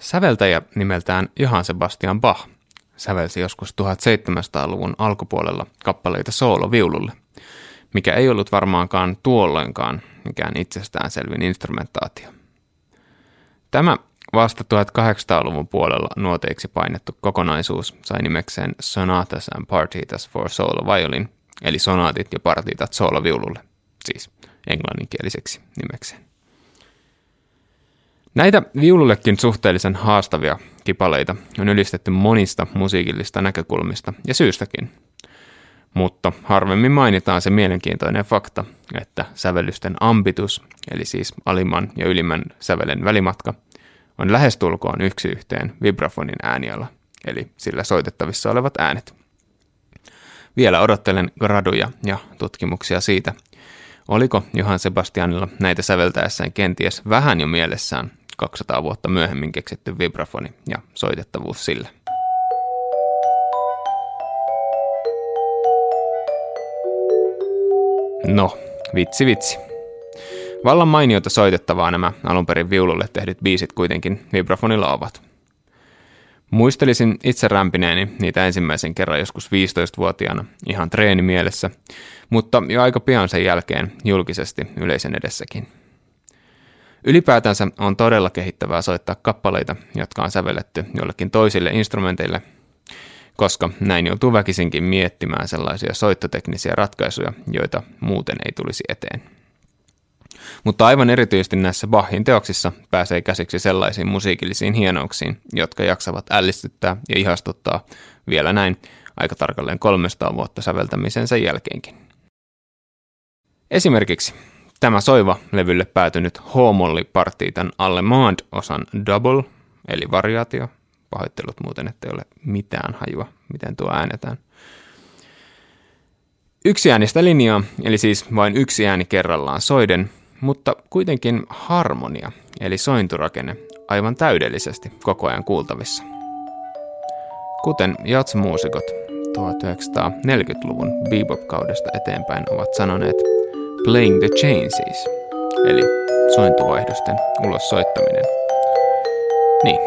Säveltäjä nimeltään Johann Sebastian Bach sävelsi joskus 1700-luvun alkupuolella kappaleita sooloviululle, mikä ei ollut varmaankaan tuolloinkaan mikään itsestäänselvin instrumentaatio. Tämä vasta 1800-luvun puolella nuoteiksi painettu kokonaisuus sai nimekseen Sonatas and Partitas for Solo Violin, eli sonaatit ja partitat sooloviululle, siis englanninkieliseksi nimekseen. Näitä viulullekin suhteellisen haastavia kipaleita on ylistetty monista musiikillista näkökulmista ja syystäkin. Mutta harvemmin mainitaan se mielenkiintoinen fakta, että sävellysten ambitus, eli siis alimman ja ylimmän sävelen välimatka, on lähestulkoon yksi yhteen vibrafonin ääniala, eli sillä soitettavissa olevat äänet. Vielä odottelen graduja ja tutkimuksia siitä, oliko Johann Sebastianilla näitä säveltäessään kenties vähän jo mielessään 200 vuotta myöhemmin keksitty vibrafoni ja soitettavuus sillä. No, vitsi vitsi. Vallan mainiota soitettavaa nämä alun perin viululle tehdyt biisit kuitenkin vibrafonilla ovat. Muistelisin itse rämpineeni niitä ensimmäisen kerran joskus 15-vuotiaana ihan treenimielessä, mutta jo aika pian sen jälkeen julkisesti yleisen edessäkin – Ylipäätänsä on todella kehittävää soittaa kappaleita, jotka on sävelletty jollekin toisille instrumenteille, koska näin joutuu väkisinkin miettimään sellaisia soittoteknisiä ratkaisuja, joita muuten ei tulisi eteen. Mutta aivan erityisesti näissä Bachin teoksissa pääsee käsiksi sellaisiin musiikillisiin hienouksiin, jotka jaksavat ällistyttää ja ihastuttaa vielä näin aika tarkalleen 300 vuotta säveltämisensä jälkeenkin. Esimerkiksi Tämä soiva levylle päätynyt H-molli-partiitan Allemande-osan double, eli variaatio. Pahoittelut muuten, ettei ole mitään hajua, miten tuo äänetään. Yksi äänistä linjaa, eli siis vain yksi ääni kerrallaan soiden, mutta kuitenkin harmonia, eli sointurakenne, aivan täydellisesti koko ajan kuultavissa. Kuten jatsmuusikot 1940-luvun bebop-kaudesta eteenpäin ovat sanoneet – Playing the Changes, eli sointuvaihdosten ulos soittaminen. Niin,